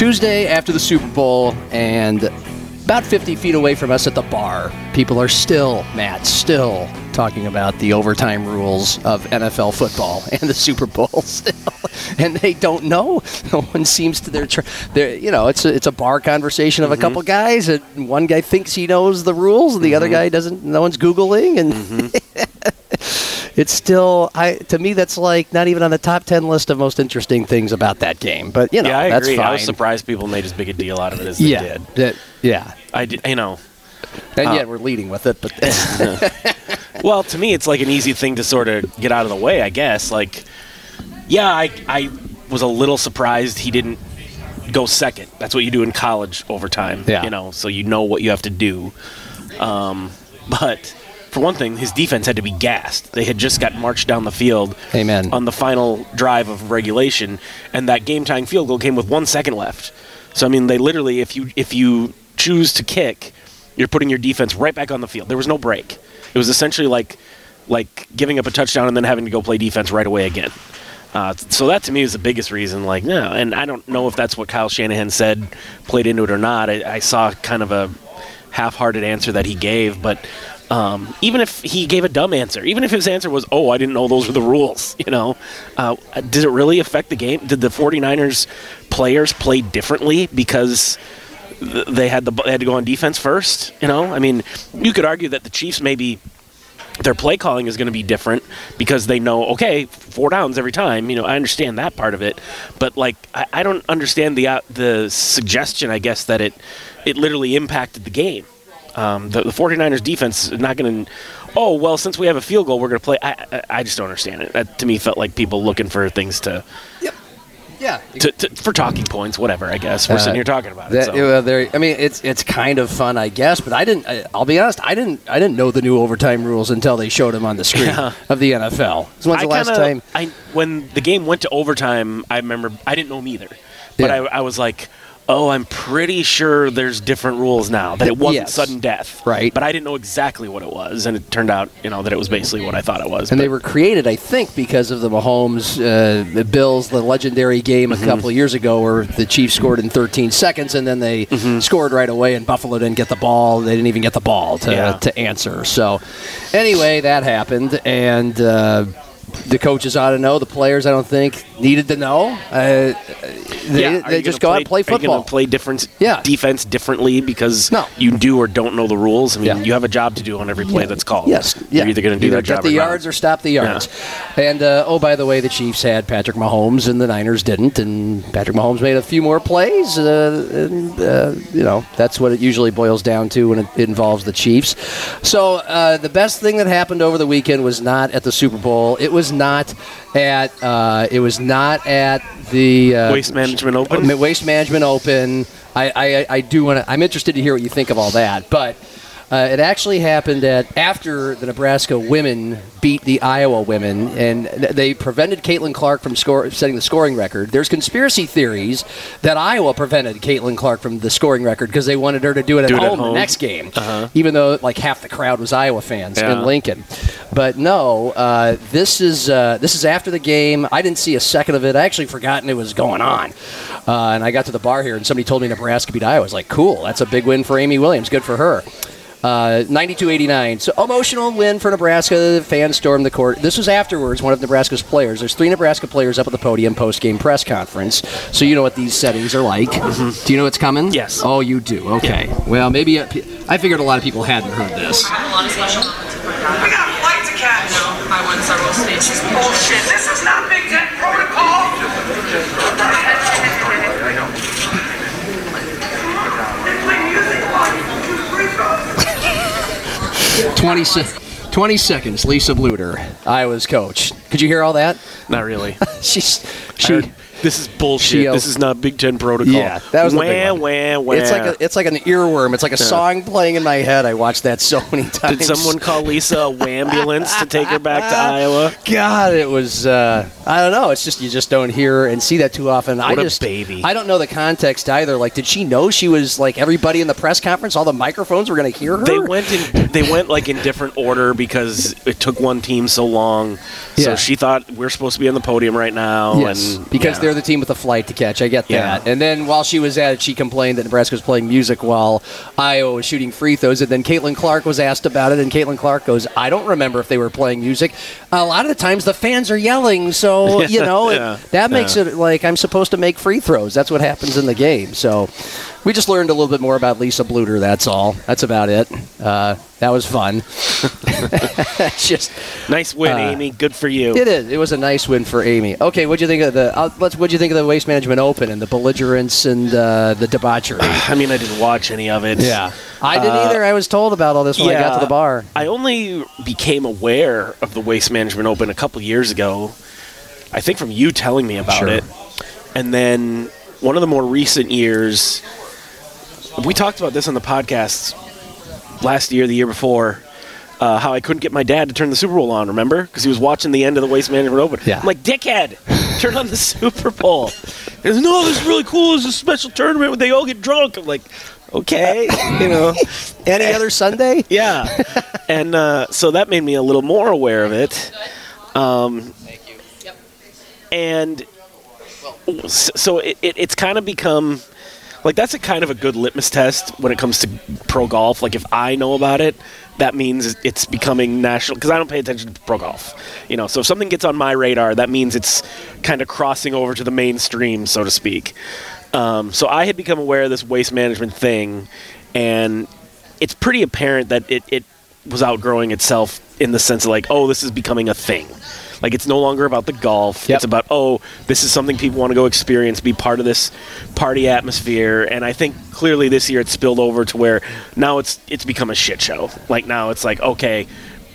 Tuesday after the Super Bowl, and about 50 feet away from us at the bar, people are still, Matt, still talking about the overtime rules of NFL football and the Super Bowl still. and they don't know. No one seems to their, their you know, it's a, it's a bar conversation of a couple mm-hmm. guys, and one guy thinks he knows the rules, and the other mm-hmm. guy doesn't. No one's googling, and mm-hmm. it's still, I to me, that's like not even on the top ten list of most interesting things about that game. But you know, yeah, I that's agree. fine. I was surprised people made as big a deal out of it as they did. that- yeah, I did, you know. and Uh, yet we're leading with it. But Well, to me, it's like an easy thing to sort of get out of the way, I guess. Like, yeah, I, I was a little surprised he didn't go second. That's what you do in college overtime, Yeah. you know, so you know what you have to do. Um, but for one thing, his defense had to be gassed. They had just got marched down the field Amen. on the final drive of regulation, and that game-tying field goal came with one second left. So I mean, they literally, if you if you choose to kick, you're putting your defense right back on the field. There was no break. It was essentially like like giving up a touchdown and then having to go play defense right away again. Uh, so that to me is the biggest reason. Like, no, and I don't know if that's what Kyle Shanahan said played into it or not. I, I saw kind of a half-hearted answer that he gave, but um, even if he gave a dumb answer, even if his answer was, "Oh, I didn't know those were the rules," you know, uh, did it really affect the game? Did the 49ers players play differently because they had the they had to go on defense first? You know, I mean, you could argue that the Chiefs maybe their play calling is going to be different because they know okay four downs every time you know i understand that part of it but like i, I don't understand the uh, the suggestion i guess that it it literally impacted the game um, the, the 49ers defense is not going to oh well since we have a field goal we're going to play I, I, I just don't understand it that to me felt like people looking for things to, Yep. yeah, to, to for talking points whatever i guess we're sitting here talking about it so. well, there. I mean, it's it's kind of fun, I guess. But I didn't. I, I'll be honest. I didn't. I didn't know the new overtime rules until they showed them on the screen Yeah. of the NFL. When's the I last kinda- time? I when the game went to overtime, I remember I didn't know them either, but Yeah. I, I was like, "Oh, I'm pretty sure there's different rules now. That it wasn't Yes. sudden death, Right. But I didn't know exactly what it was, and it turned out, you know, that it was basically what I thought it was. And but- they were created, I think, because of the Mahomes, uh, the Bills, the legendary game Mm-hmm. a couple of years ago where the Chiefs scored in 13 seconds and then they Mm-hmm. scored right away and Buffalo didn't get the ball. They didn't even get the ball to, Yeah. to answer. So, anyway, that happened. And uh, the coaches ought to know. The players, I don't think, needed to know. Uh, they yeah, they just go out and play Are you football. play different Yeah. defense differently because No. you do or don't know the rules? I mean, Yeah. you have a job to do on every play that's called. Yes, yeah. You're either going to do Either that job get the or not. yards or stop the yards. And uh, oh, by the way, the Chiefs had Patrick Mahomes and the Niners didn't, and Patrick Mahomes made a few more plays. Uh, and uh, you know that's what it usually boils down to when it involves the Chiefs. So uh, the best thing that happened over the weekend was not at the Super Bowl. It was not at. Uh, it was not at the uh, Waste Management Open? Waste Management Open. I, I, I do want to. I'm interested to hear what you think of all that, but. Uh, it actually happened at after the Nebraska women beat the Iowa women, and they prevented Caitlin Clark from score, setting the scoring record. There's conspiracy theories that Iowa prevented Caitlin Clark from the scoring record because they wanted her to do it at, Do it at home, the next game, even though like half the crowd was Iowa fans Yeah. in Lincoln. But no, uh, this is uh, this is after the game. I didn't see a second of it. I actually forgotten it was going on, uh, and I got to the bar here, and somebody told me Nebraska beat Iowa. I was like, cool, that's a big win for Amy Williams. Good for her. Uh, 92-89. So emotional win for Nebraska. The fans stormed the court. This was afterwards. One of Nebraska's players. There's three Nebraska players up at the podium post-game press conference. So you know what these settings are like. Do you know what's coming? Yes. Oh, you do. Okay. Well, maybe uh, I figured a lot of people hadn't heard this. I have a lot of special moments with my dad. We got a flight to catch. You I won several state championships. Bullshit. This is not Big Ten protocol. They play music while you do free throws. 20, se- 20 seconds. Lisa Bluder, Iowa's coach. Could you hear all that? Not really. She's she. This is bullshit. This is not Big Ten protocol. Yeah, that was the wah, one. wah, wah. It's like a, it's like an earworm. It's like a song playing in my head. I watched that so many times. Did someone call Lisa a wambulance to take her back to Iowa? God, it was. Uh, I don't know. It's just you just don't hear and see that too often. I What a just baby. I don't know the context either. Like, did she know she was like everybody in the press conference? All the microphones were going to hear her. They went in. They went like in different order because it took one team so long. So she thought we're supposed to be on the podium right now, Yes, and because yeah. they're the team with the flight to catch. I get Yeah. that. And then while she was at it, she complained that Nebraska was playing music while Iowa was shooting free throws. And then Caitlin Clark was asked about it, and Caitlin Clark goes, "I don't remember if they were playing music. A lot of the times the fans are yelling, so you know it- that makes it like I'm supposed to make free throws. That's what happens in the game. So we just learned a little bit more about Lisa Bluder. That's all. That's about it. Uh, that was fun. just nice win, uh, Amy. Good for you. it is. It was a nice win for Amy. Okay, what do you think of the? Uh, let's. What'd you think of the Waste Management Open and the belligerence and uh, the debauchery? I mean, I didn't watch any of it. Yeah, I didn't Uh, either. I was told about all this when I got to the bar. I only became aware of the Waste Management Open a couple years ago. I think from you telling me about Sure. it, and then one of the more recent years. We talked about this on the podcast last year, the year before. Uh, how I couldn't get my dad to turn the Super Bowl on, remember? Because he was watching the end of the Waste Management Open. Yeah. I'm like, dickhead, turn on the Super Bowl. He goes, no, this is really cool. It's a special tournament where they all get drunk. I'm like, okay, you know. Any other Sunday? Yeah, and uh, so that made me a little more aware of it. Um, and so it, it, it's kind of become like that's a kind of a good litmus test when it comes to pro golf. Like if I know about it, that means it's becoming national because I don't pay attention to pro golf. You know, so if something gets on my radar, that means it's kind of crossing over to the mainstream, so to speak. Um, so I had become aware of this waste management thing, and it's pretty apparent that it, it was outgrowing itself in the sense of like, oh, this is becoming a thing. Like it's no longer about the golf. Yep. It's about oh, this is something people want to go experience, be part of this party atmosphere. And I think clearly this year it's spilled over to where now it's it's become a shit show. Like now it's like okay,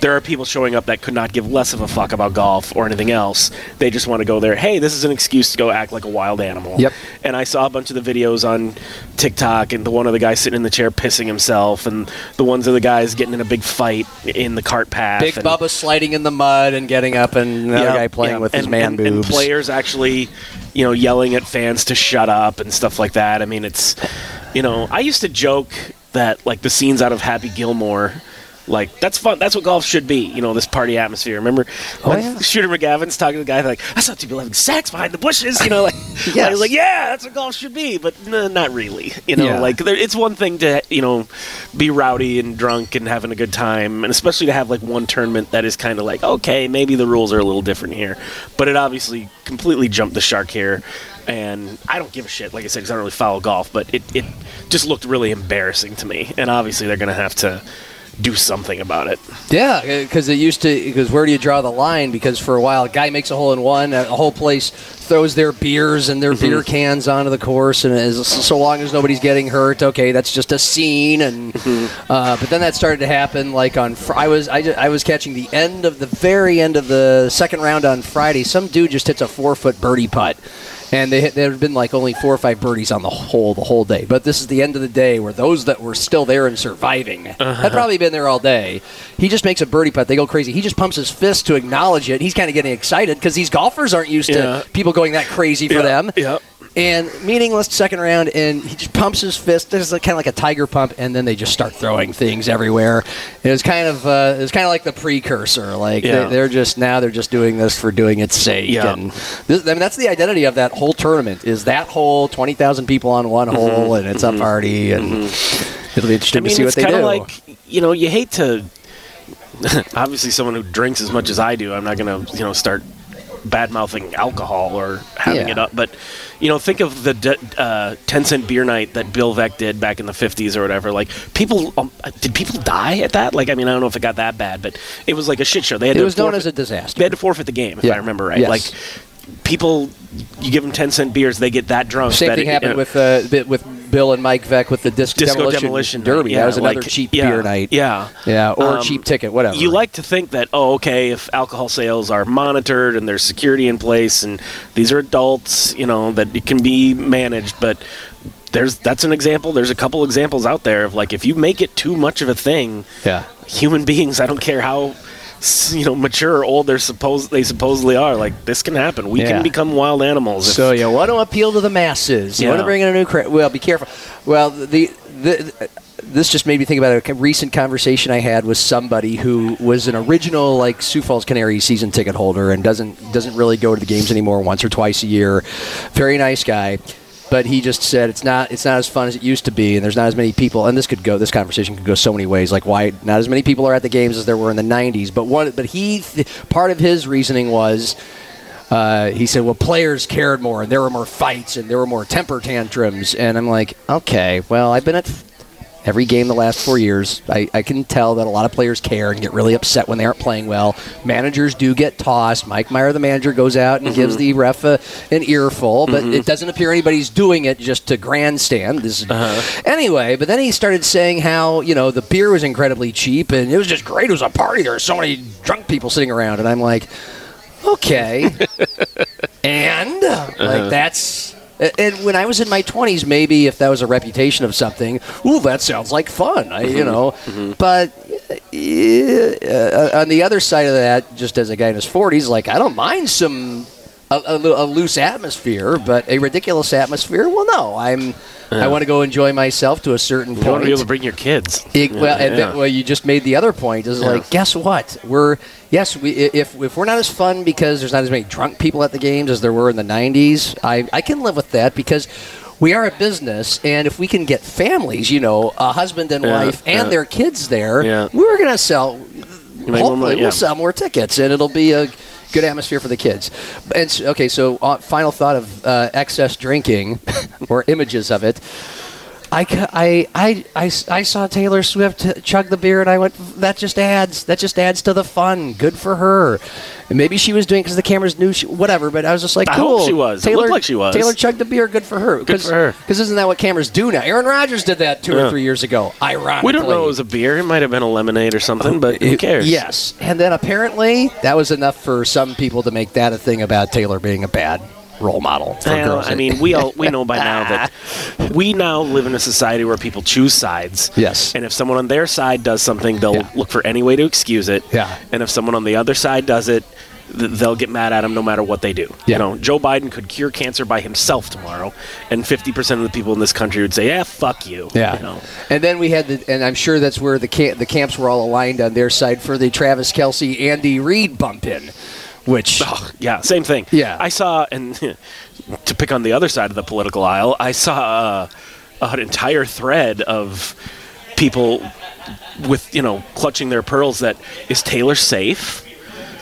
there are people showing up that could not give less of a fuck about golf or anything else. They just want to go there. Hey, this is an excuse to go act like a wild animal. Yep. And I saw a bunch of the videos on TikTok, and the one of the guys sitting in the chair pissing himself, and the ones of the guys getting in a big fight in the cart path. Big and, Bubba sliding in the mud and getting up, and another Yeah, guy playing yeah. with his man and, boobs. and players actually, you know, yelling at fans to shut up and stuff like that. I mean, it's, you know, I used to joke that like the scenes out of Happy Gilmore. Like that's fun. That's what golf should be. You know, this party atmosphere. Remember oh, when Oh, yeah. Shooter McGavin's talking to the guy like, "I saw two people having sex behind the bushes." You know, like, Yes. like, like, yeah, that's what golf should be. But no, not really. You know, Yeah. like there, it's one thing to you know be rowdy and drunk and having a good time, and especially to have like one tournament that is kind of like, okay, maybe the rules are a little different here. But it obviously completely jumped the shark here. And I don't give a shit, like I said, because I don't really follow golf. But it, it just looked really embarrassing to me. And obviously, they're going to have to do something about it. Yeah, because it used to. Because where do you draw the line? Because for a while, a guy makes a hole in one, a whole place throws their beers and their Mm-hmm. beer cans onto the course, and as so long as nobody's getting hurt, okay, that's just a scene. And Mm-hmm. uh, but then that started to happen. Like on, Fr- I was I, I was catching the end of the very end of the second round on Friday. Some dude just hits a four foot birdie putt. And they there had been like only four or five birdies on the whole the whole day, but this is the end of the day where those that were still there and surviving Uh-huh. had probably been there all day. He just makes a birdie putt. They go crazy. He just pumps his fist to acknowledge it. He's kind of getting excited because these golfers aren't used Yeah. to people going that crazy for Yeah, them. yeah. And meaningless second round, and he just pumps his fist. This is kind of like a tiger pump, and then they just start throwing things everywhere. It was kind of uh, it was kind of like the precursor. Like Yeah. they, are just now they're just doing this for doing its sake. Yeah. And this, I mean that's the identity of that whole tournament is that whole twenty thousand people on one hole, and it's a party, and it'll be interesting Mm-hmm. I mean, to see what it's they kind do. of like you know, you hate to. obviously, someone who drinks as much as I do, I'm not going to you know start bad mouthing alcohol or having Yeah. it up. But you know, think of the de- uh, ten cent beer night that Bill Veeck did back in the '50s or whatever. Like people, um, did people die at that? Like, I mean, I don't know if it got that bad, but it was like a shit show. They had it to was known forfeit- as a disaster. They had to forfeit the game, if Yeah. I remember right. Yes. Like people, you give them ten cent beers, they get that drunk. Same that thing it- happened you know- with uh, with Bill and Mike Veeck with the disc Disco demolition, demolition, derby. night. that was another like- cheap yeah, beer night. Yeah, yeah, or Um, cheap ticket, whatever. You like to think that, oh, okay, if alcohol sales are monitored and there's security in place and these are adults, you know, that it can be managed, but there's that's an example. There's a couple examples out there of like if you make it too much of a thing, yeah. human beings, I don't care how you know mature or old they're supposed they supposedly are, like this can happen. We Yeah. can become wild animals. So you want to appeal to the masses. You want to bring in a new crowd. Well, be careful. Well, the, the this just made me think about a recent conversation I had with somebody who was an original like Sioux Falls Canary season ticket holder and doesn't doesn't really go to the games anymore once or twice a year. Very nice guy. But he just said it's not it's not as fun as it used to be, and there's not as many people. And this could go this conversation could go so many ways. Like why not as many people are at the games as there were in the '90s. But one but he part of his reasoning was uh, he said, well, players cared more, and there were more fights, and there were more temper tantrums. And I'm like, okay, well, I've been at every game the last four years. I, I can tell that a lot of players care and get really upset when they aren't playing well. Managers do get tossed. Mike Meyer, the manager, goes out and mm-hmm. gives the ref a, an earful, but mm-hmm. it doesn't appear anybody's doing it just to grandstand. This is, uh-huh. Anyway, but then he started saying how, you know, the beer was incredibly cheap, and it was just great. It was a party. There were so many drunk people sitting around. And I'm like, okay. and uh, like uh-huh. that's and when I was in my 20s, maybe if that was a reputation of something, ooh, that sounds like fun, I, you mm-hmm. know. Mm-hmm. But uh, uh, on the other side of that, just as a guy in his 40s, like I don't mind some a, a, a loose atmosphere, but a ridiculous atmosphere. Well, no, I'm. I want to go enjoy myself to a certain point. you want to be able to bring your kids. It- well, and yeah. then- well, you just made the other point. Is Yeah. like, guess what? We're yes, we if if we're not as fun because there's not as many drunk people at the games as there were in the '90s. I I can live with that because. We are a business, and if we can get families, you know, a husband and Yeah, wife and yeah. their kids there, Yeah. we're going to sell. Hopefully, we'll sell more tickets, and it'll be a good atmosphere for the kids. And s- okay, so uh, final thought of uh, excess drinking or images of it. I, I, I, I, I saw Taylor Swift chug the beer, and I went, that just adds that just adds to the fun. Good for her. And maybe she was doing because the cameras knew she, whatever, but I was just like, I cool. hope she was. It Taylor, looked like she was. Taylor chugged the beer. Good for her. Good for her. Because isn't that what cameras do now? Aaron Rodgers did that two Yeah. or three years ago. Ironically, We don't know it was a beer. It might have been a lemonade or something, but who it- cares? Yes, and then apparently that was enough for some people to make that a thing about Taylor being a bad role model for Well, girls. I mean, we all we know by now that we now live in a society where people choose sides. Yes. And if someone on their side does something, they'll Yeah. look for any way to excuse it. Yeah. And if someone on the other side does it, they'll get mad at them no matter what they do. Yeah. You know, Joe Biden could cure cancer by himself tomorrow, and 50% of the people in this country would say, "Yeah, fuck you." Yeah, You know. and then we had the, and I'm sure that's where the camp, the camps were all aligned on their side for the Travis Kelce Andy Reid bump in, which Oh, yeah, same thing. Yeah. I saw, and to pick on the other side of the political aisle, I saw uh, an entire thread of people with, you know, clutching their pearls that is Taylor safe?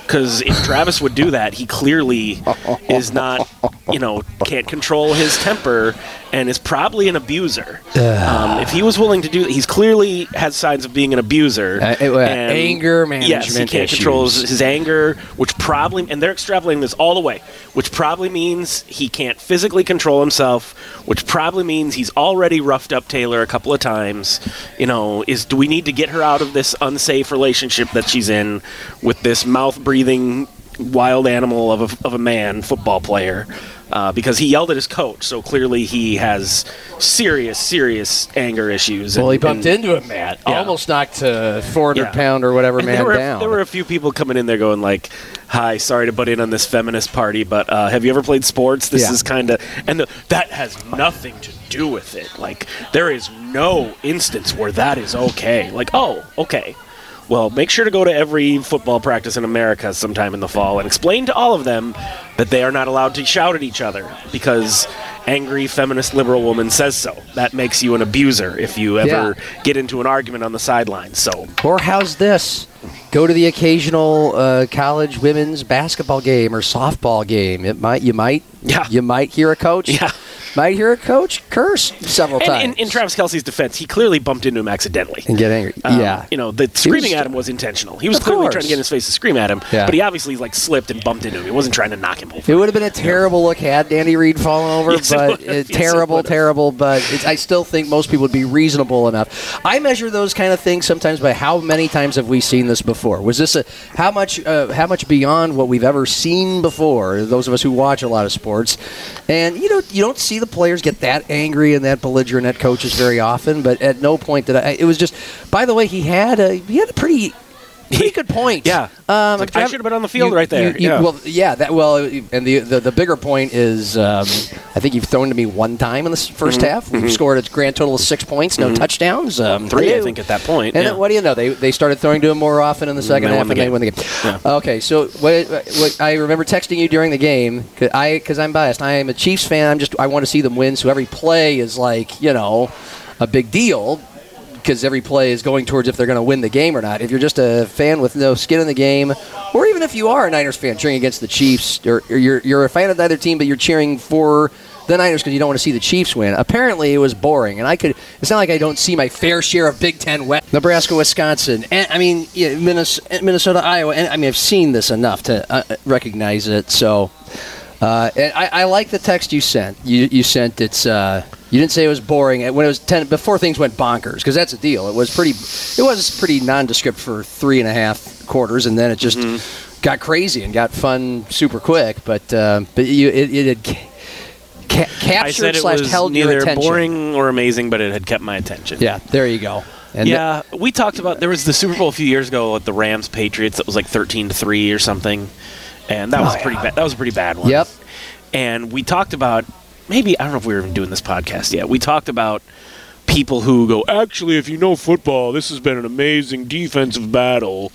Because if Travis would do that, he clearly is not, you know, can't control his temper and is probably an abuser. um, if he was willing to do that, he's clearly has signs of being an abuser. Uh, it- uh, and- anger Yes, he can't control his, his anger, which probably, and they're extrapolating this all the way, which probably means he can't physically control himself, which probably means he's already roughed up Taylor a couple of times. You know, is do we need to get her out of this unsafe relationship that she's in with this mouth breathing wild animal of a, of a man football player? Uh, because he yelled at his coach, so clearly he has serious, serious anger issues. well, he bumped and- into him, Matt. Yeah. Almost knocked a 400 Yeah. pound or whatever and man there were, down. There were a few people coming in there going like, "Hi, sorry to butt in on this feminist party, but uh, have you ever played sports? This Yeah. is kind of and the, that has nothing to do with it. Like there is no instance where that is okay. Like, oh, okay." Well, make sure to go to every football practice in America sometime in the fall and explain to all of them that they are not allowed to shout at each other because angry feminist liberal woman says so. That makes you an abuser if you ever get into an argument on the sidelines. So, Or how's this? Go to the occasional uh, college women's basketball game or softball game. It might you might Yeah. you might hear a coach. Yeah. Might hear a coach curse several And times. in, in Travis Kelce's defense, he clearly bumped into him accidentally. and get angry. Um, yeah. you know, the screaming at him was intentional. He was Of clearly course. trying to get in his face to scream at him, Yeah. but he obviously like slipped and bumped into him. He wasn't trying to knock him over. It would have been a terrible look had Andy Reid fallen over, Yes, but uh, Yes, terrible, terrible. But it's, I still think most people would be reasonable enough. I measure those kind of things sometimes by how many times have we seen this before? Was this a how much uh, how much beyond what we've ever seen before? Those of us who watch a lot of sports, and you know you don't see the players get that angry and that belligerent at coaches very often. But at no point did I. It was just. By the way, he had a he had a pretty. Pretty good point. Yeah. um, like, I should have been on the field you- right there. you- you- Yeah. Well, yeah, that well, and the the, the bigger point is, um, I think you've thrown to me one time in the s- 1st half. We've scored a grand total of six points, no touchdowns, um, Mm-hmm. Three, I think, at that point. And yeah. then what do you know? They they started throwing to him more often in the second half, and the they win the game. Okay, so what, what I remember texting you during the game, cause I because I'm biased. I am a Chiefs fan. I'm just I want to see them win. So every play is like you know a big deal because every play is going towards if they're going to win the game or not. If you're just a fan with no skin in the game, or even if you are a Niners fan cheering against the Chiefs, or, you're, you're a fan of either team, but you're cheering for the Niners because you don't want to see the Chiefs win. Apparently, it was boring, and I could. It's not like I don't see my fair share of Big Ten West, Nebraska, Wisconsin, and I mean yeah, Minnesota, Iowa, and I mean I've seen this enough to uh, recognize it. So. Uh, I, I like the text you sent. You, you sent it's. Uh, you didn't say it was boring when it was ten before things went bonkers because that's a deal. It was pretty. It was pretty nondescript for three and a half quarters, and then it just got crazy and got fun super quick. But uh, but you it, it had ca- captured slash was held your neither attention. boring or amazing, but it had kept my attention. Yeah, there you go. And yeah, we talked about there was the Super Bowl a few years ago with the Rams Patriots that was like thirteen to three or something, and that was Oh, a pretty bad. That was a pretty bad one. Yep. And we talked about maybe I don't know if we were even doing this podcast yet. We talked about people who go actually if you know football this has been an amazing defensive battle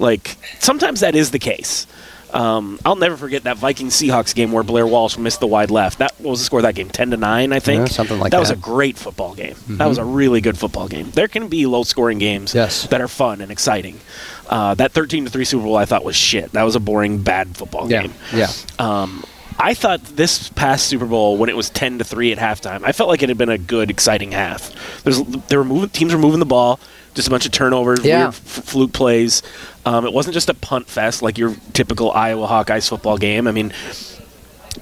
like sometimes that is the case um, I'll never forget that Vikings Seahawks game where Blair Walsh missed the wide left. That what was the score of that game? Ten to nine, I think. Yeah, something like that. was that. Mm-hmm. a great football game. That was a really good football game. There can be low scoring games Yes. that are fun and exciting. Uh, that thirteen to three Super Bowl I thought was shit. That was a boring, bad football yeah, game. yeah. Um, I thought this past Super Bowl, when it was ten to three at halftime, I felt like it had been a good, exciting half. There's, they were moving, teams were moving the ball, just a bunch of turnovers, Yeah. weird f- fluke plays. Um, it wasn't just a punt fest like your typical Iowa Hawkeyes football game. I mean,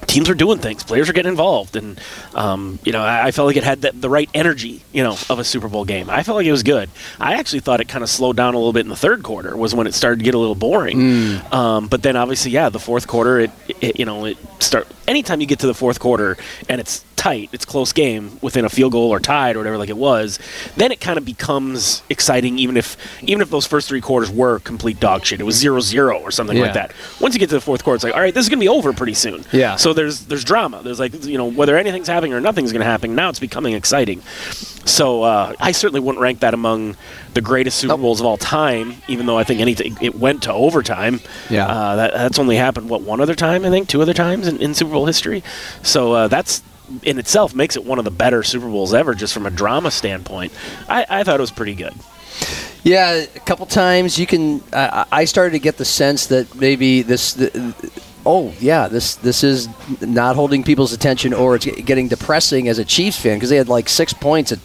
teams are doing things, players are getting involved, and um, you know, I, I felt like it had the, the right energy, you know, of a Super Bowl game. I felt like it was good. I actually thought it kind of slowed down a little bit in the third quarter. Was when it started to get a little boring. Um, but then obviously, yeah, the fourth quarter, it, it you know, it start anytime you get to the fourth quarter and it's tight, it's close game within a field goal or tied or whatever, like it was. Then it kind of becomes exciting, even if even if those first three quarters were complete dog shit. It was 0-0 or something Yeah. like that. Once you get to the fourth quarter, it's like, all right, this is gonna be over pretty soon. Yeah. So there's there's drama. There's like you know whether anything's happening or nothing's going to happen. Now it's becoming exciting. So uh, I certainly wouldn't rank that among the greatest Super Nope. Bowls of all time. Even though I think anything it went to overtime. Yeah. Uh, that, that's only happened what one other time I think two other times in, in Super Bowl history. So uh, that's in itself makes it one of the better Super Bowls ever, just from a drama standpoint. I, I thought it was pretty good. Yeah, a couple times you can. I I started to get the sense that maybe this. The, oh yeah, this this is not holding people's attention, or it's getting depressing as a Chiefs fan because they had like six points at.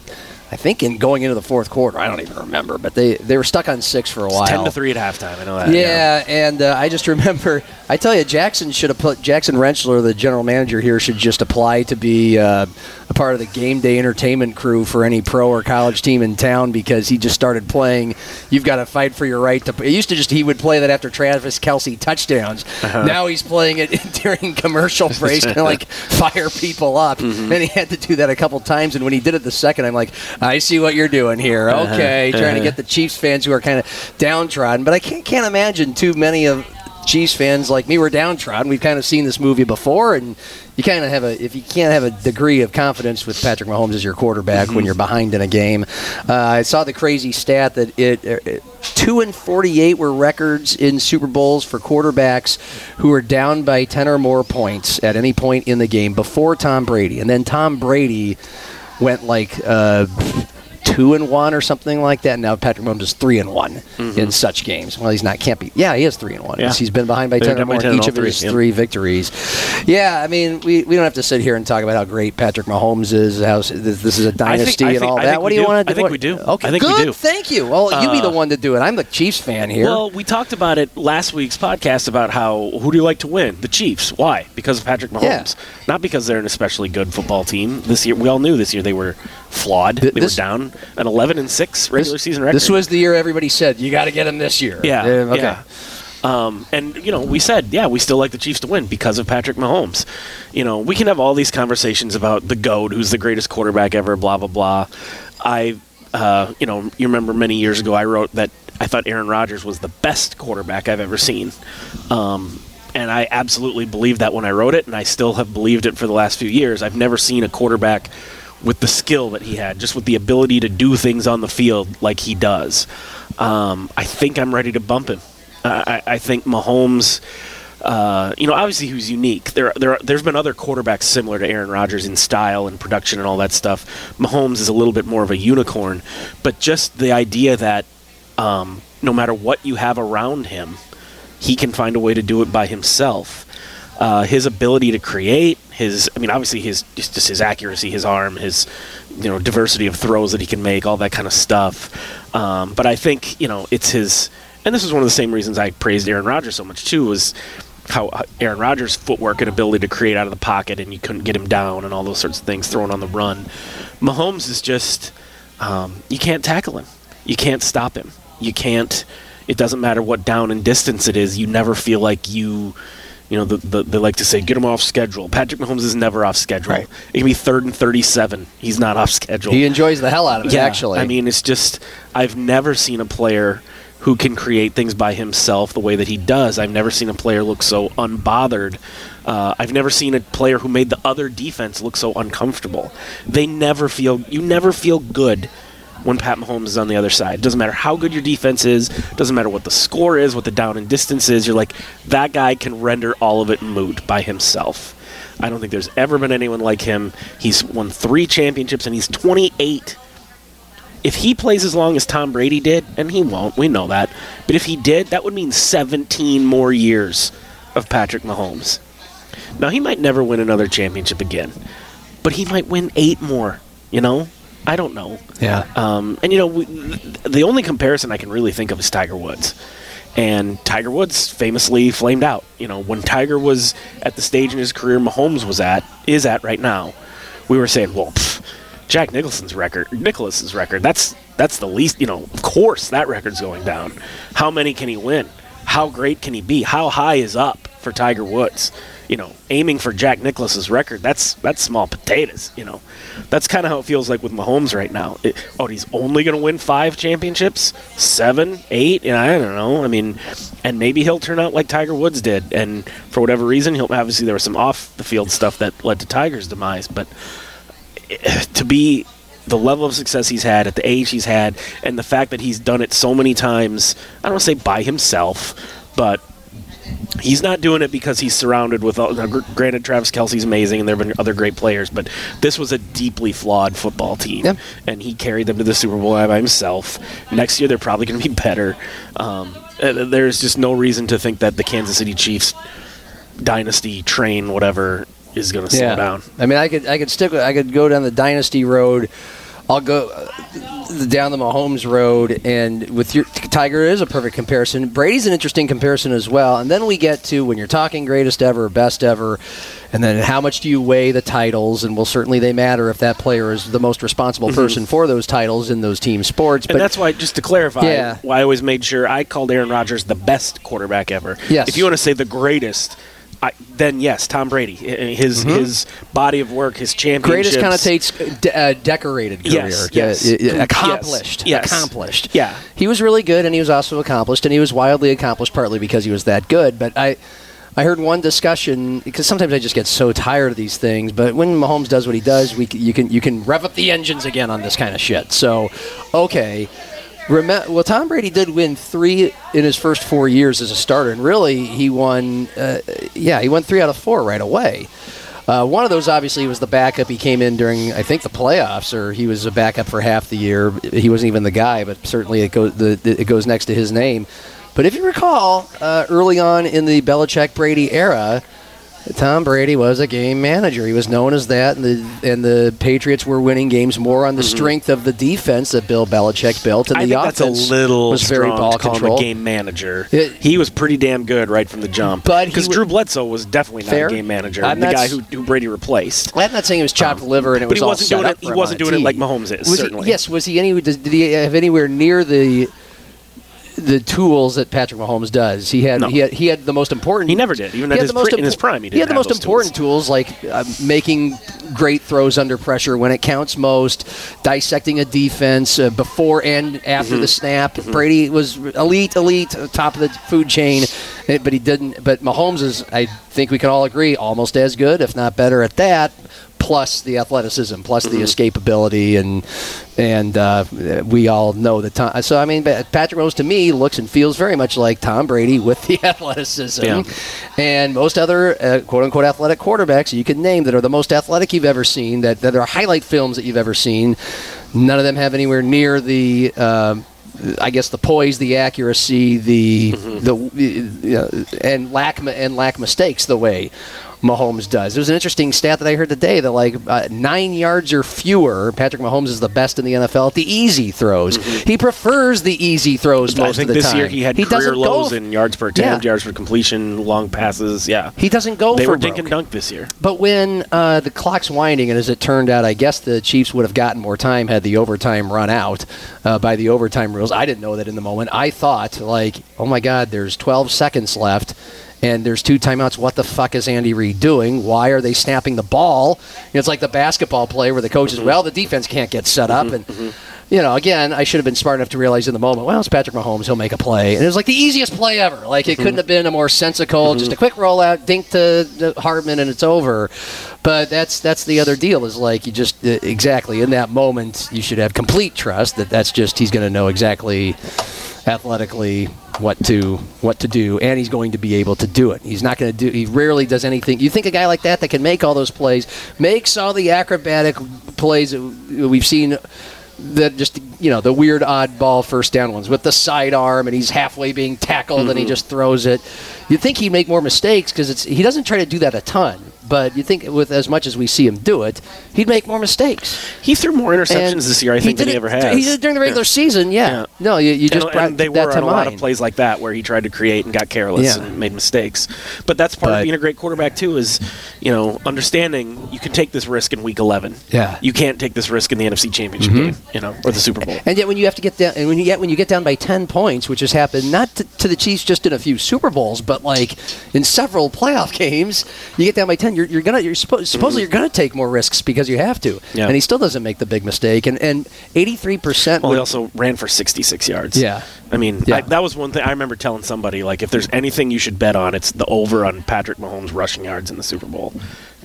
I think in going into the fourth quarter, I don't even remember, but they, they were stuck on six for a while. Ten to three at halftime. I know that. Yeah, and uh, I just remember. I tell you, Jackson should have put Jackson Rensselaer, the general manager here, should just apply to be uh, a part of the game day entertainment crew for any pro or college team in town because he just started playing. You've got to fight for your right to. It used to just he would play that after Travis Kelce touchdowns. Now he's playing it during commercial breaks, of like fire people up. And he had to do that a couple times. And when he did it the second, I'm like, I see what you're doing here. Uh-huh. Okay, trying to uh-huh. get the Chiefs fans who are kind of downtrodden. But I can't, can't imagine too many of Chiefs fans like me were downtrodden. We've kind of seen this movie before, and you kind of have a if you can't have a degree of confidence with Patrick Mahomes as your quarterback when mm-hmm. you're behind in a game. Uh, I saw the crazy stat that it, er, it two and forty-eight were records in Super Bowls for quarterbacks who were down by ten or more points at any point in the game before Tom Brady, and then Tom Brady went like. Uh, two and one or something like that. Now Patrick Mahomes is three and one Mm-hmm. in such games. Well, he's not. Can't be. Yeah, he is three and one. Yeah. He's been behind by They're ten or more 10 in in each of his three, yeah. three victories. Yeah, I mean, we, we don't have to sit here and talk about how great Patrick Mahomes is. How this, this is a dynasty I and think- all that. what do you do. want to do? I think we do. Okay, I think we good. do. Thank you. Well, you be the Uh, one to do it. I'm the Chiefs fan here. Well, we talked about it last week's podcast about how who do you like to win? The Chiefs. Why? Because of Patrick Mahomes. Yeah. Not because they're an especially good football team. This year, we all knew this year they were flawed. Th- they this- were down an 11 and six regular season record. this was the year everybody said you got to get him this year. Yeah. okay. yeah. Um, and you know, we said, yeah, we still like the Chiefs to win because of Patrick Mahomes. You know, we can have all these conversations about the goat, who's the greatest quarterback ever, blah blah blah. I, uh, you know, you remember many years ago, I wrote that I thought Aaron Rodgers was the best quarterback I've ever seen. Um, and I absolutely believed that when I wrote it, and I still have believed it for the last few years. I've never seen a quarterback with the skill that he had, just with the ability to do things on the field like he does. Um, I think I'm ready to bump him. I, I think Mahomes. Uh, you know, obviously he was unique. There, there, there's been other quarterbacks similar to Aaron Rodgers in style and production and all that stuff. Mahomes is a little bit more of a unicorn, but just the idea that um, no matter what you have around him, he can find a way to do it by himself. Uh, his ability to create, his, I mean, obviously his just his accuracy, his arm, his, you know, diversity of throws that he can make, all that kind of stuff. Um, but I think you know it's his, and this is one of the same reasons I praised Aaron Rodgers so much too was how uh, Aaron Rodgers' footwork and ability to create out of the pocket, and you couldn't get him down, and all those sorts of things, throwing on the run. Mahomes is just, um, you can't tackle him, you can't stop him, you can't. It doesn't matter what down and distance it is. You never feel like you, you know, the, the, they like to say get him off schedule. Patrick Mahomes is never off schedule. Right. It can be third and thirty-seven. He's not off schedule. He enjoys the hell out of it. yeah. actually, I mean, it's just I've never seen a player who can create things by himself the way that he does. I've never seen a player look so unbothered. Uh, I've never seen a player who made the other defense look so uncomfortable. They never feel you never feel good when Pat Mahomes is on the other side. Doesn't matter how good your defense is, doesn't matter what the score is, what the down and distance is. You're like that guy can render all of it moot by himself. I don't think there's ever been anyone like him. He's won three championships and he's 28 if he plays as long as Tom Brady did, and he won't, we know that, but if he did, that would mean 17 more years of Patrick Mahomes. Now, he might never win another championship again, but he might win eight more, you know? I don't know. yeah. Um, and, you know, we, the only comparison I can really think of is Tiger Woods. And Tiger Woods famously flamed out. You know, when Tiger was at the stage in his career Mahomes was at, is at right now, we were saying, well, pff, Jack Nicholson's record, Nicklaus's record, that's that's the least. You know, of course that record's going down. How many can he win? How great can he be? How high is up for Tiger Woods? You know, aiming for Jack Nicklaus's record, that's that's small potatoes. You know, that's kind of how it feels like with Mahomes right now. It, oh, he's only going to win five championships, seven, eight, and I don't know. I mean, and maybe he'll turn out like Tiger Woods did, and for whatever reason, he'll obviously there was some off the field stuff that led to Tiger's demise, but eh, to be the level of success he's had at the age he's had and the fact that he's done it so many times i don't want to say by himself but he's not doing it because he's surrounded with all, now, granted travis kelce's amazing and there have been other great players but this was a deeply flawed football team Yep. and he carried them to the super bowl by himself next year they're probably going to be better um, uh, there's just no reason to think that the kansas city chiefs dynasty train whatever is going to slow down I mean, I could I could stick. with- I could go down the dynasty road. I'll go uh, down the Mahomes road, and with your Tiger is a perfect comparison. Brady's an interesting comparison as well. And then we get to when you're talking greatest ever, best ever, and then how much do you weigh the titles? And well, certainly they matter if that player is the most responsible person for those titles in those team sports. Mm-hmm. And that's why, just to clarify, Yeah. why I always made sure I called Aaron Rodgers the best quarterback ever. Yes. If you want to say the greatest, I, then yes, Tom Brady. His his body of work, his championships. Mm-hmm. Greatest connotates de- uh, decorated career. Yes, yes. uh, accomplished. yes. Accomplished. Yeah. He was really good, and he was also accomplished, and he was wildly accomplished partly because he was that good. But I, I heard one discussion because sometimes I just get so tired of these things. But when Mahomes does what he does, we you can you can rev up the engines again on this kind of shit. So, okay. Remem- well, Tom Brady did win three in his first four years as a starter, and really he won. Uh, yeah, he won three out of four right away. Uh, one of those obviously was the backup. He came in during, I think, the playoffs, or he was a backup for half the year. He wasn't even the guy, but certainly it goes the- it goes next to his name. But if you recall, uh, early on in the Belichick Brady era, Tom Brady was a game manager. He was known as that, and the and the Patriots were winning games more on the strength of the defense that Bill Belichick built, and Mm-hmm. I the think that's a little was very ball control. a game manager. It- he was pretty damn good right from the jump. But because Drew Bledsoe was definitely not Fair. a game manager, I'm the guy who, who Brady replaced. I'm not saying it was chopped liver and it was he all wasn't doing it- he wasn't doing it like. Mahomes is, Was he- certainly. yes, was he any? Did he have anywhere near the the tools that Patrick Mahomes does? He had No. he had he had the most important. He never did. Even he at had his the most pri- in his prime, he had didn't the most important tools, like uh, making great throws under pressure when it counts most, dissecting a defense uh, before and after Mm-hmm. the snap. Brady was elite, elite, uh, top of the food chain, eh, but he didn't. But Mahomes is, I think we can all agree, almost as good, if not better, at that. Plus the athleticism, plus Mm-hmm. the escapability, and and uh, we all know the time. So I mean, Patrick Rose to me looks and feels very much like Tom Brady with the athleticism, Yeah. and most other uh, quote unquote athletic quarterbacks you can name that are the most athletic you've ever seen, that that are highlight films that you've ever seen. None of them have anywhere near the. Uh, I guess the poise, the accuracy, the the uh, and lack and lack mistakes the way Mahomes does. There's an interesting stat that I heard today that like uh, nine yards or fewer, Patrick Mahomes is the best in the NFL at the easy throws. He prefers the easy throws Mm-hmm. I most think of the this time. year he had he career lows go, in yards per attempt, Yeah. yards for completion, long passes. Yeah, He doesn't go they for were dink and dunk this year. But when uh, the clock's winding, and as it turned out, I guess the Chiefs would have gotten more time had the overtime run out uh, by the overtime rules. I didn't know that in the moment. I thought, like, oh my God, there's 12 seconds left. And there's two timeouts. What the fuck is Andy Reid doing? Why are they snapping the ball? It's like the basketball play where the coach is, mm-hmm. well, the defense can't get set up. Mm-hmm, and, mm-hmm. you know, again, I should have been smart enough to realize in the moment, well, it's Patrick Mahomes. He'll make a play. And it was like the easiest play ever. Like, it couldn't have been a more sensical, just a quick rollout, dink to to Hardman, and it's over. But that's that's the other deal is like you just uh, exactly in that moment you should have complete trust that that's just he's going to know exactly athletically what to what to do and he's going to be able to do it. He's not going to do he rarely does anything. You think a guy like that that can make all those plays, makes all the acrobatic plays that we've seen that just you know the weird oddball first down ones with the sidearm and he's halfway being tackled and he just throws it. You'd think he'd make more mistakes because it's he doesn't try to do that a ton, but you think with as much as we see him do it, he'd make more mistakes. He threw more interceptions And this year, I think, than he ever has. He did it during the regular Yeah. season, yeah. Yeah. No, you, you just and, and they that were on a lot of plays like that where he tried to create and got careless Yeah. and made mistakes. But that's part But- of being a great quarterback too. Is you know understanding you can take this risk in Week 11. Yeah. Mm-hmm. you can't take this risk in the NFC Championship game, you know, or the Super Bowl. And yet, when you have to get down, and when you yet when you get down by ten points, which has happened not to, to the Chiefs just in a few Super Bowls, but like in several playoff games, you get down by ten. You're, you're gonna you're suppo- supposedly you're gonna take more risks because you have to. Yeah. And he still doesn't make the big mistake. And and eighty three percent. Well, he also ran for 66 yards. Yeah. I mean, Yeah. I, that was one thing I remember telling somebody like, if there's anything you should bet on, it's the over on Patrick Mahomes rushing yards in the Super Bowl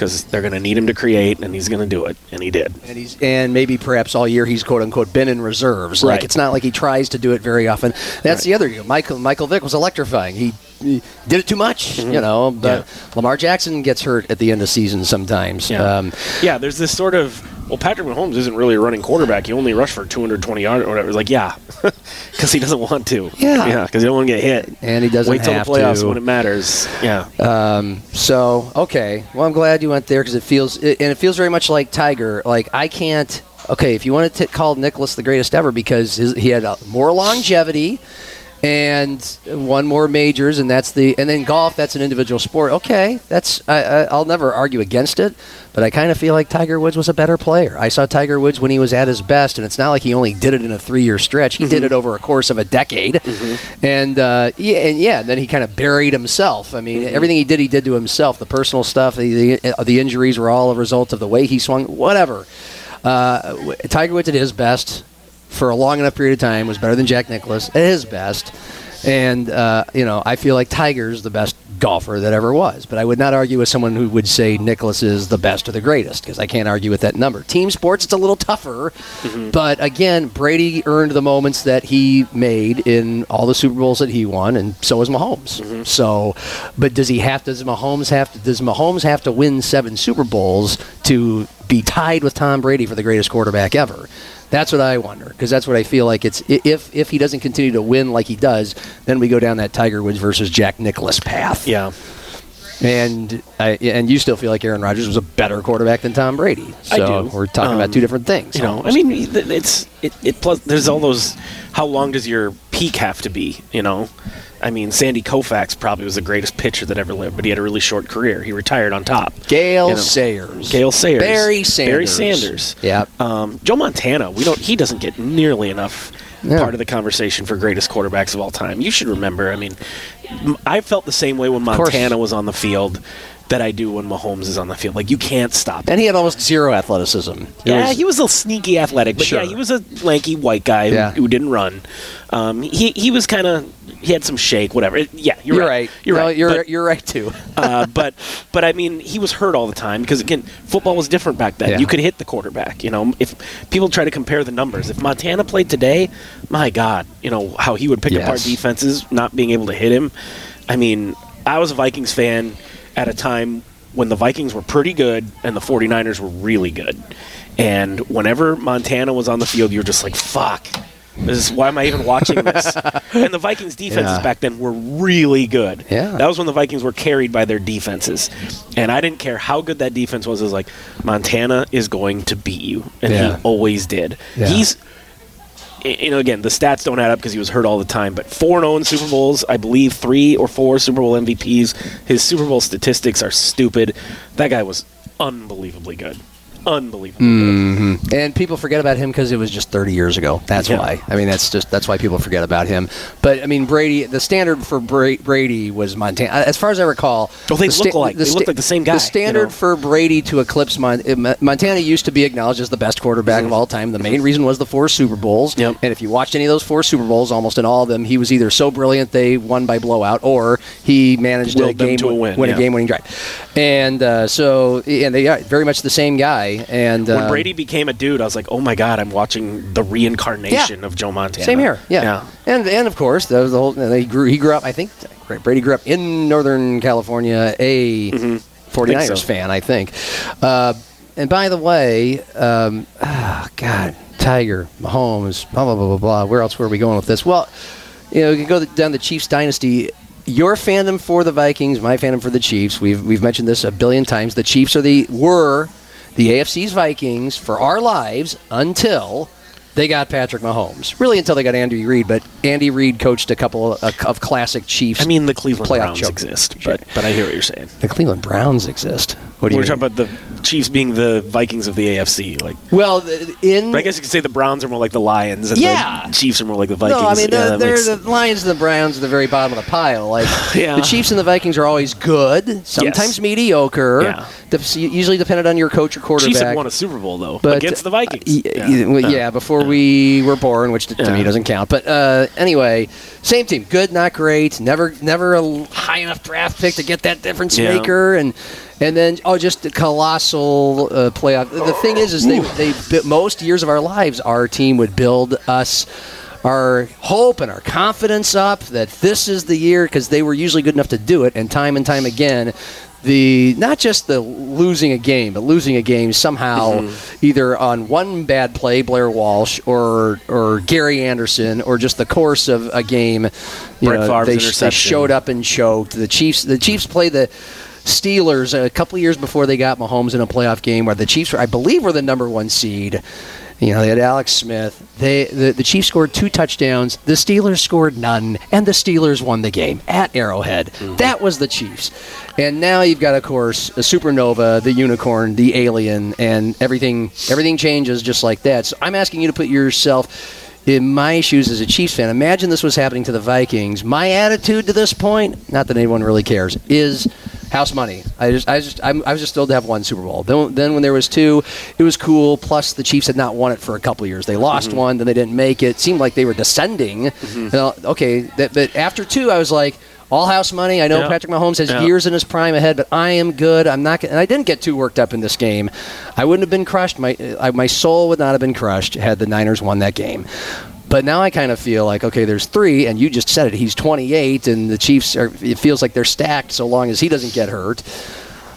because they're going to need him to create, and he's going to do it, and he did. and he's and maybe perhaps all year he's quote unquote been in reserves. Like Right. it's not like he tries to do it very often. That's Right. the other. Michael Michael Vick was electrifying. He, he did it too much, Mm-hmm. you know. But Lamar Jackson gets hurt at the end of season sometimes. Yeah. Um, yeah, there's this sort of well, Patrick Mahomes isn't really a running quarterback. He only rushed for 220 yards or whatever. It's like, yeah, because he doesn't want to. Yeah. yeah, because he don't want to get hit. and he doesn't Wait till the playoffs to. when it matters. Yeah, Um, so okay, well, I'm glad you went there because it feels it, and it feels very much like Tiger. Like I can't. Okay, if you want to t- call Nicklaus the greatest ever because his, he had uh, more longevity and one more majors, and that's the and then golf. That's an individual sport. Okay, that's I, I, I'll never argue against it, but I kind of feel like Tiger Woods was a better player. I saw Tiger Woods when he was at his best, and it's not like he only did it in a three-year stretch. He did it over a course of a decade, and uh, yeah, and yeah, and then he kind of buried himself. I mean, everything he did, he did to himself. The personal stuff, the the, uh, the injuries were all a result of the way he swung. Whatever. Uh, Tiger Woods did his best for a long enough period of time was better than Jack Nicklaus at his best, and uh, you know I feel like Tiger's the best golfer that ever was. But I would not argue with someone who would say Nicklaus is the best or the greatest because I can't argue with that number. Team sports, it's a little tougher. But again, Brady earned the moments that he made in all the Super Bowls that he won, and so has Mahomes. So, but does he have? Does Mahomes have to? Does Mahomes have to win seven Super Bowls to be tied with Tom Brady for the greatest quarterback ever? That's what I wonder because that's what I feel like it's if if he doesn't continue to win like he does, then we go down that Tiger Woods versus Jack Nicklaus path. Yeah. And I, and you still feel like Aaron Rodgers was a better quarterback than Tom Brady. I So do. we're talking about Um, two different things. You know, I mean, it's it, it plus there's all those. How long does your peak have to be? You know, I mean, Sandy Koufax probably was the greatest pitcher that ever lived, but he had a really short career. He retired on top. Gale You know, Sayers. Gale Sayers, Barry Sanders. Barry Sanders. Yep. Um, Joe Montana. We don't. He doesn't get nearly enough Yeah. part of the conversation for greatest quarterbacks of all time. You should remember. I mean, I felt the same way when. Montana was on the field that I do when Mahomes is on the field. Like you can't stop. And he had almost zero athleticism. It Yeah, was- he was a sneaky athletic, but Sure. yeah, he was a lanky white guy who, who didn't run. Um, he he was kind of he had some shake, whatever. It- yeah, you're, You're right. right. You're No, right. You're but, you're right too. uh, but but I mean, he was hurt all the time because again, football was different back then. Yeah. You could hit the quarterback. You know, if people try to compare the numbers, if Montana played today, my God, you know how he would pick Yes. apart defenses, not being able to hit him. I mean, I was a Vikings fan at a time when the Vikings were pretty good and the 49ers were really good. And whenever Montana was on the field, you're just like, fuck. This is, why am I even watching this? and the Vikings defenses Yeah. back then were really good. Yeah. That was when the Vikings were carried by their defenses. And I didn't care how good that defense was. It was like, Montana is going to beat you. And Yeah. he always did. Yeah. He's, you know, again, the stats don't add up because he was hurt all the time, but 4 0 in Super Bowls, I believe three or four Super Bowl MVPs. His Super Bowl statistics are stupid. That guy was unbelievably good. Unbelievably good. And people forget about him because it was just 30 years ago. That's Yeah. why. I mean, that's just that's why people forget about him. But I mean, Brady. The standard for Bra- Brady was Montana. As far as I recall, Well, they the look alike. They look like the same guy, The you standard know? for Brady to eclipse Mon- uh, Montana used to be acknowledged as the best quarterback of all time. The main reason was the four Super Bowls. Mm-hmm. Yep. And if you watched any of those four Super Bowls, almost in all of them, he was either so brilliant they won by blowout, or he managed a Willed them game to a win, win yeah. a game-winning drive. And uh, so, and they are very much the same guy. And When uh, Brady became a dude, I was like, oh my God, I'm watching the reincarnation Yeah. of Joe Montana. Same here, yeah. Yeah. And and of course, that was the whole. They grew. He grew up. I think Brady grew up in Northern California, a 49ers Mm-hmm. Think so. fan, I think. Uh, and by the way, um, ah, God, Tiger, Mahomes, blah blah blah blah blah. Where else were we going with this? Well, you know, you can go down the Chiefs dynasty. Your fandom for the Vikings, my fandom for the Chiefs. We've we've mentioned this a billion times. The Chiefs are the were the AFC's Vikings for our lives until they got Patrick Mahomes. Really, until they got Andy Reid. But Andy Reid coached a couple of, of classic Chiefs. I mean, the Cleveland Browns exist, but but I hear what you're saying. the Cleveland Browns exist. What do you We're mean? talking about the Chiefs being the Vikings of the AFC. Like, well, th- in but I guess you could say the Browns are more like the Lions, and Yeah. the Chiefs are more like the Vikings. No, I mean Yeah, the, that they're makes- the Lions and the Browns are the very bottom of the pile. Like Yeah. the Chiefs and the Vikings are always good, sometimes Yes. mediocre. Yeah. Dep- usually dependent on your coach or quarterback. Chiefs have won a Super Bowl though But- against the Vikings. Y- Yeah. y- well, yeah, before we were born, which to, to Yeah. me doesn't count. But uh, anyway, same team, good, not great. Never, never a l- high enough draft pick to get that difference Yeah. maker, and and then oh, just a colossal uh, playoff. The thing is, is they they most years of our lives, our team would build us. Our hope and our confidence up that this is the year because they were usually good enough to do it, and time and time again, the not just the losing a game, but losing a game somehow Mm-hmm. either on one bad play, Blair Walsh, or or Gary Anderson, or just the course of a game. You know, they, they showed up and choked. The Chiefs, the Chiefs played the. Steelers a couple years before they got Mahomes in a playoff game where the Chiefs were, I believe, were the number one seed. You know, they had Alex Smith. They the, the Chiefs scored two touchdowns. The Steelers scored none, and the Steelers won the game at Arrowhead. Mm-hmm. That was the Chiefs. And now you've got, of course, a supernova, the unicorn, the alien, and everything. Everything changes just like that. So I'm asking you to put yourself in my shoes as a Chiefs fan, imagine this was happening to the Vikings. My attitude to this point, not that anyone really cares, is house money. I just, I just, I'm, I was just thrilled to have one Super Bowl. Then, then when there was two, it was cool. Plus, the Chiefs had not won it for a couple of years. They lost mm-hmm. one, then they didn't make it. Seemed like they were descending. Mm-hmm. Know, okay, that, but after two, I was like. all house money. I know. Patrick Mahomes has years in his prime ahead, but I am good. I'm not, and I didn't get too worked up in this game. I wouldn't have been crushed. My uh, I, my soul would not have been crushed had the Niners won that game. But now I kind of feel like okay, there's three, and you just said it. He's 28, and the Chiefs are. It feels like they're stacked so long as he doesn't get hurt.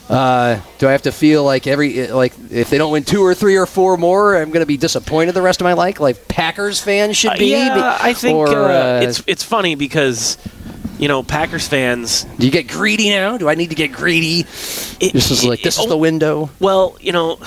Uh, do I have to feel like every like if they don't win two or three or four more, I'm going to be disappointed the rest of my life, like Packers fans should Uh, be? yeah, I think Or, uh, uh, it's it's funny because you know Packers fans. Do you get greedy now? Do I need to get greedy? It, This is like this is oh, the window. Well, you know,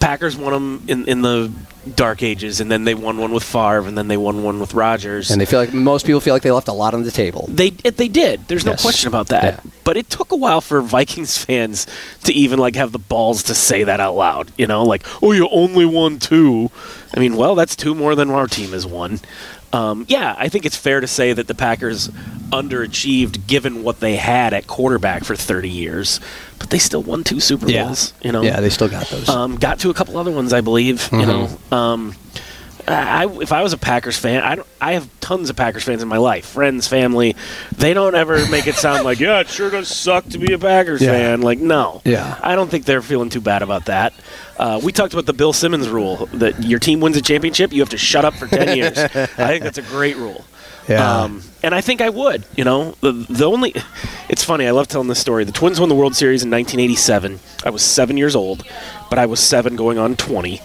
Packers won them in in the dark ages, and then they won one with Favre, and then they won one with Rodgers. And they feel like most people feel like they left a lot on the table. They they did. There's no Yes. question about that. Yeah. But it took a while for Vikings fans to even like have the balls to say that out loud. You know, like, oh, you only won two. I mean, well, that's two more than our team has won. Um, yeah, I think it's fair to say that the Packers underachieved given what they had at quarterback for 30 years, but they still won two Super Bowls. You know, Yeah, they still got those. um, got to a couple other ones, I believe. You know, um, I, if I was a Packers fan, I don't, I have tons of Packers fans in my life, friends, family. They don't ever make it sound like, yeah, it sure does suck to be a Packers Yeah. fan. Like, no, Yeah. I don't think they're feeling too bad about that. Uh, we talked about the Bill Simmons rule that your team wins a championship, you have to shut up for ten years. I think that's a great rule. Yeah. Um, and I think I would. You know, the the only. It's funny. I love telling this story. The Twins won the World Series in 1987. I was seven years old, but I was seven going on 20.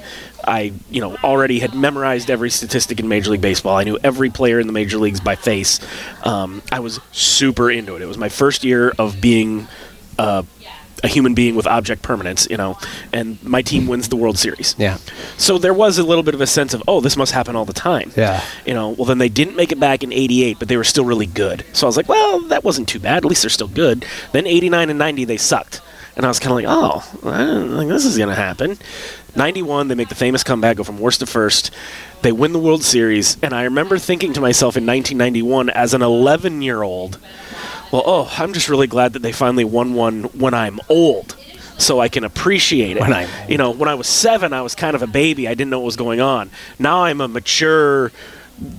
I, you know, already had memorized every statistic in Major League Baseball. I knew every player in the major leagues by face. Um, I was super into it. It was my first year of being uh, a human being with object permanence, you know, and my team wins the World Series. yeah. So there was a little bit of a sense of, oh, this must happen all the time. Yeah. You know, well, then they didn't make it back in 88, but they were still really good. So I was like, well, that wasn't too bad. At least they're still good. Then 89 and 90, they sucked. And I was kind of like, oh, I don't think this is going to happen. 91, they make the famous comeback, go from worst to first. They win the World Series. And I remember thinking to myself in 1991, as an 11 year old, well, oh, I'm just really glad that they finally won one when I'm old. So I can appreciate it. When I'm you know, when I was seven, I was kind of a baby. I didn't know what was going on. Now I'm a mature,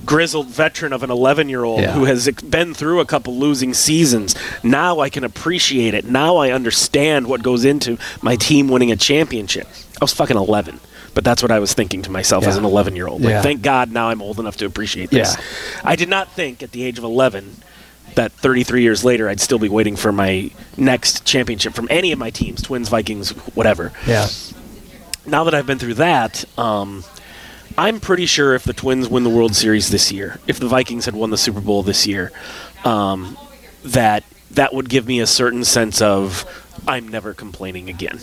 grizzled veteran of an 11 year old Yeah. who has been through a couple losing seasons. Now I can appreciate it. Now I understand what goes into my team winning a championship. I was fucking 11. But that's what I was thinking to myself as an 11 year old. Like, Yeah. thank God now I'm old enough to appreciate this. Yeah. I did not think at the age of 11 that 33 years later I'd still be waiting for my next championship from any of my teams, Twins, Vikings, whatever. Yeah. Now that I've been through that, um, I'm pretty sure if the Twins win the World Series this year, if the Vikings had won the Super Bowl this year, um, that that would give me a certain sense of I'm never complaining again.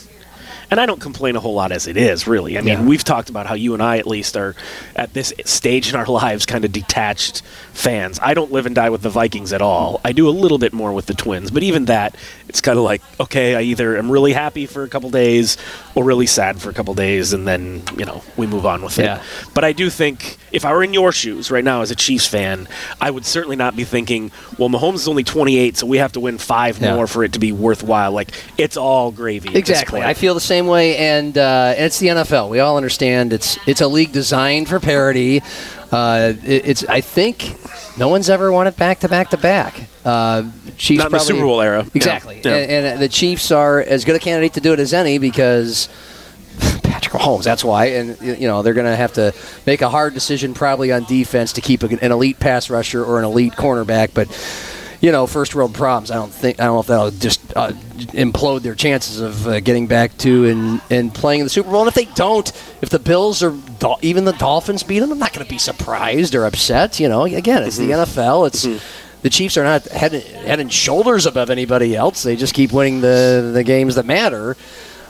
And I don't complain a whole lot as it is, really. I mean, Yeah. we've talked about how you and I, at least, are at this stage in our lives kind of detached fans. I don't live and die with the Vikings at all. I do a little bit more with the Twins, but even that, it's kind of like, okay, I either am really happy for a couple days or really sad for a couple days, and then, you know, we move on with Yeah. it. But I do think if I were in your shoes right now as a Chiefs fan, I would certainly not be thinking, well, Mahomes is only 28, so we have to win five Yeah. more for it to be worthwhile. Like, it's all gravy. at this Exactly. I feel the same way, and, uh, it's the NFL. We all understand it's it's a league designed for parity. Uh, it, it's I think no one's ever won it back to back to back. Uh, Chiefs Not in the probably- Super Bowl era. Exactly, Yeah. And, and the Chiefs are as good a candidate to do it as any because Patrick Mahomes. That's why, and you know they're going to have to make a hard decision probably on defense to keep an elite pass rusher or an elite cornerback, but. You know, first world problems. I don't think I don't know if that'll just uh, implode their chances of uh, getting back to and, and playing in the Super Bowl. And if they don't, if the Bills or even the Dolphins beat them, I'm not going to be surprised or upset. You know, again, it's the NFL. It's the Chiefs are not head, head and shoulders above anybody else. They just keep winning the the games that matter.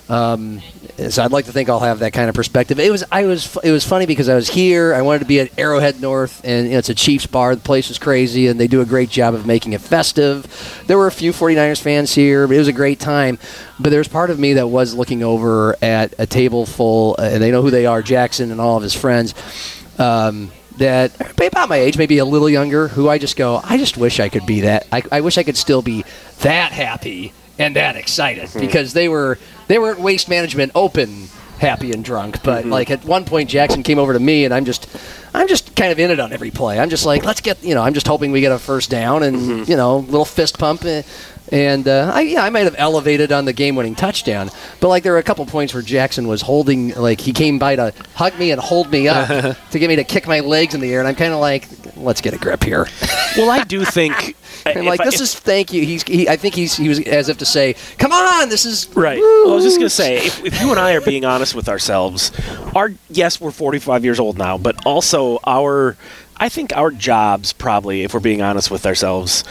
Um, so I'd like to think I'll have that kind of perspective. It was I was it was funny because I was here. I wanted to be at Arrowhead North, and you know, it's a Chiefs bar. The place was crazy, and they do a great job of making it festive. There were a few 49ers fans here, but it was a great time. But there's part of me that was looking over at a table full, uh, and they know who they are, Jackson and all of his friends. Um, that about my age, maybe a little younger, who I just go, I just wish I could be that. I, I wish I could still be that happy and that excited because they were they were at Waste Management Open, happy and drunk. But like at one point, Jackson came over to me, and I'm just I'm just kind of in it on every play. I'm just like, let's get, you know, I'm just hoping we get a first down and Mm-hmm. you know, little fist pump. eh, And uh, I, yeah, I might have elevated on the game-winning touchdown, but like there were a couple points where Jackson was holding, like he came by to hug me and hold me up to get me to kick my legs in the air, and I'm kind of like, let's get a grip here. Well, I do think. Uh, I'm like, I- this if- is thank you. He's, he, I think he's, he was as if to say, come on, this is Right. Well, I was just gonna say, if, if you and I are being honest with ourselves, our yes, we're 45 years old now, but also our, I think our jobs probably, if we're being honest with ourselves,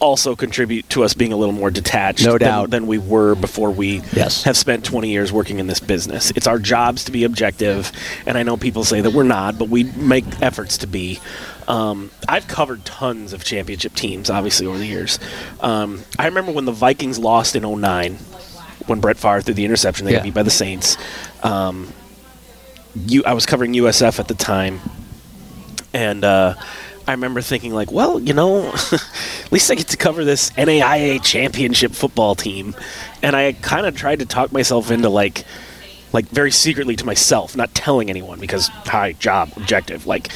also contribute to us being a little more detached No than, doubt. than we were before we Yes. have spent 20 years working in this business. It's our jobs to be objective, and I know people say that we're not, but we make efforts to be. Um, I've covered tons of championship teams, obviously, over the years. Um, I remember when the Vikings lost in 09, when Brett Favre threw the interception, they Yeah. got beat by the Saints. Um, you, I was covering USF at the time, and uh, I remember thinking, like, well, you know, at least I get to cover this NAIA championship football team, and I kind of tried to talk myself into like, like very secretly to myself, not telling anyone because high job, objective, like.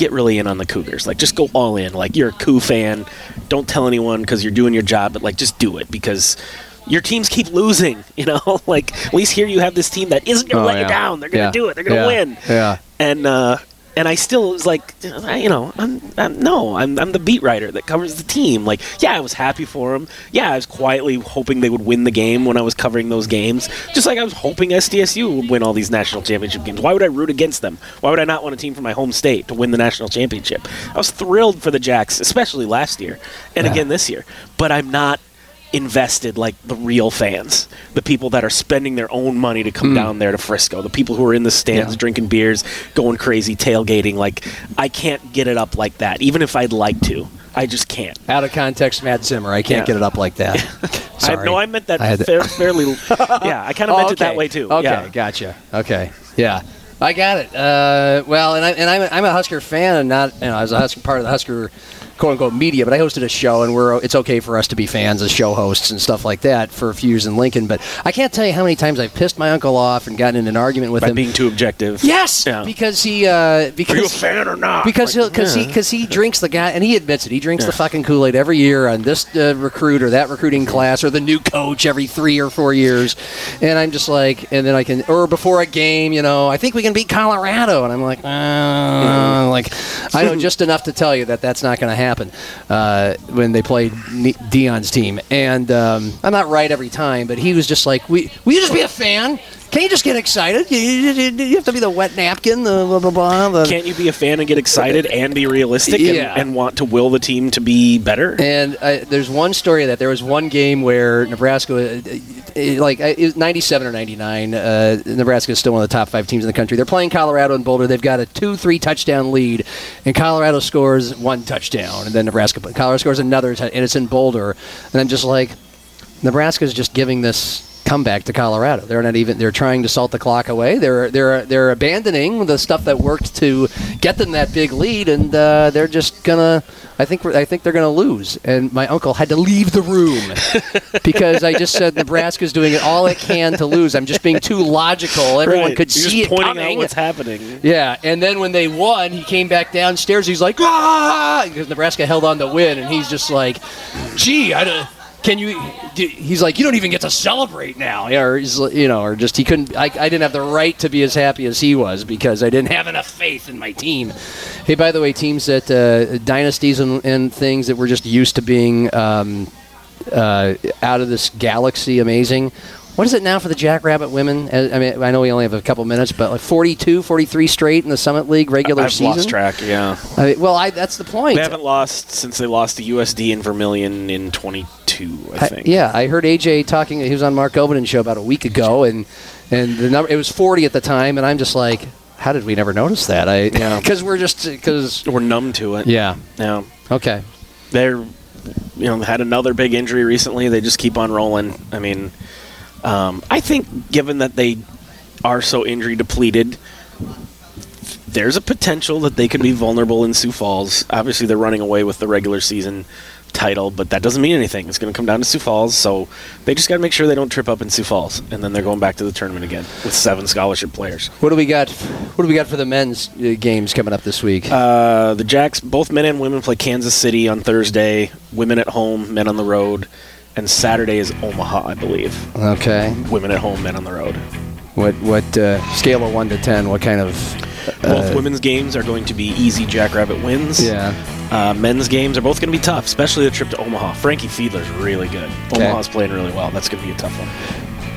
Get really in on the Cougars. Like, just go all in. Like, you're a Coup fan. Don't tell anyone because you're doing your job, but like, just do it because your teams keep losing. You know, like at least here you have this team that isn't going to Oh, let yeah. you down. They're going to Yeah. do it. They're going to Yeah. win Yeah. and uh, and I still was like, you know, I'm, I'm no, I'm, I'm the beat writer that covers the team. Like, yeah, I was happy for them. Yeah, I was quietly hoping they would win the game when I was covering those games. Just like I was hoping SDSU would win all these national championship games. Why would I root against them? Why would I not want a team from my home state to win the national championship? I was thrilled for the Jacks, especially last year and Yeah. again this year. But I'm not invested like the real fans, the people that are spending their own money to come down there to Frisco, the people who are in the stands. Yeah. drinking beers, going crazy, tailgating. Like, I can't get it up like that, even if I'd like to. I just can't. Out of context, Matt Zimmer. I can't Yeah. get it up like that. I, Sorry. no, I meant that I fair, fairly. yeah, I kind of Oh, meant it that way too. Okay, yeah. gotcha. Okay, yeah, I got it. Uh, well, and I and I'm a, I'm a Husker fan, and not you know I was a Husker part of the Husker quote unquote media, but I hosted a show, and we're it's okay for us to be fans as show hosts and stuff like that for a few years in Lincoln. But I can't tell you how many times I've pissed my uncle off and gotten in an argument with By him. being too objective. yes, Yeah. because he uh, because Are you a fan or not? because Like, he'll because yeah. he because he drinks the guy and he admits it. He drinks the fucking Kool Aid every year on this uh, recruit or that recruiting class or the new coach every three or four years. And I'm just like, and then I can or before a game, you know, I think we can beat Colorado, and I'm like, uh, like I know just enough to tell you that that's not going to happen uh, when they played Ne- Deion's team. And um, I'm not right every time, but he was just like, we will you just be a fan? Can you just get excited? You, you- you- have to be the wet napkin, the blah blah blah. The, Can't you be a fan and get excited and be realistic and, Yeah. and want to will the team to be better? And uh, there's one story of that there was one game where Nebraska, uh, like uh, it 97 or 99, uh, Nebraska is still one of the top five teams in the country. They're playing Colorado in Boulder. They've got a two, three touchdown lead, and Colorado scores one touchdown, and then Nebraska, Colorado scores another, and it's in Boulder. And I'm just like, Nebraska's just giving this comeback to Colorado. They're not even. They're trying to salt the clock away. They're they're they're abandoning the stuff that worked to get them that big lead, and uh, they're just gonna. I think we're- I think they're gonna lose. And my uncle had to leave the room because I just said Nebraska's doing it all it can to lose. I'm just being too logical. Everyone Right. could You're see just it pointing coming. out what's happening. Yeah, and then when they won, he came back downstairs. He's like, ah, because Nebraska held on to win, and he's just like, gee, I don't. Can you? He's like, you don't even get to celebrate now, or he's, you know, or just he couldn't. I, I didn't have the right to be as happy as he was because I didn't have enough faith in my team. Hey, by the way, teams that uh, dynasties and, and things that we're just used to being um, uh, out of this galaxy, amazing. What is it now for the Jackrabbit women? Uh, I mean, I know we only have a couple minutes, but like 42, 43 straight in the Summit League regular I've season. lost track. Yeah, I mean, well, I, that's the point. they haven't lost since they lost to USD in Vermillion in 22. I I- think. yeah, I heard AJ talking. He was on Mark Oben's show about a week ago, and and the number it was 40 at the time, and I'm just like, how did we never notice that? I Yeah. because we're just because we're numb to it. yeah. Yeah. Okay. they're you know had another big injury recently. They just keep on rolling. I mean, um, I think given that they are so injury depleted, there's a potential that they could be vulnerable in Sioux Falls. Obviously, they're running away with the regular season title, but that doesn't mean anything. It's going to come down to Sioux Falls, so they just got to make sure they don't trip up in Sioux Falls, and then they're going back to the tournament again with seven scholarship players. What do we got? What do we got for the men's uh, games coming up this week? Uh, the Jacks, both men and women, play Kansas City on Thursday. Women at home, men on the road. And Saturday is Omaha, I believe. okay. Women at home, men on the road. What what uh, scale of one to ten? What kind of? Both uh, women's games are going to be easy Jackrabbit wins. Yeah. Uh, men's games are both going to be tough, especially the trip to Omaha. Frankie Fidler's really good. Okay. Omaha's playing really well. That's going to be a tough one.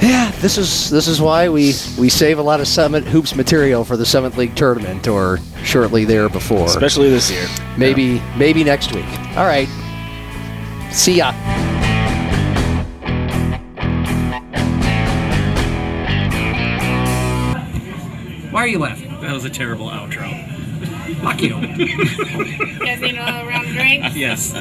Yeah, this is this is why we we save a lot of Summit hoops material for the Summit League tournament or shortly there before. Especially this year. maybe maybe next week. All right. See ya. Why are you laughing? That was a terrible outro. Fuck you. Guys need a round of drinks? Yes.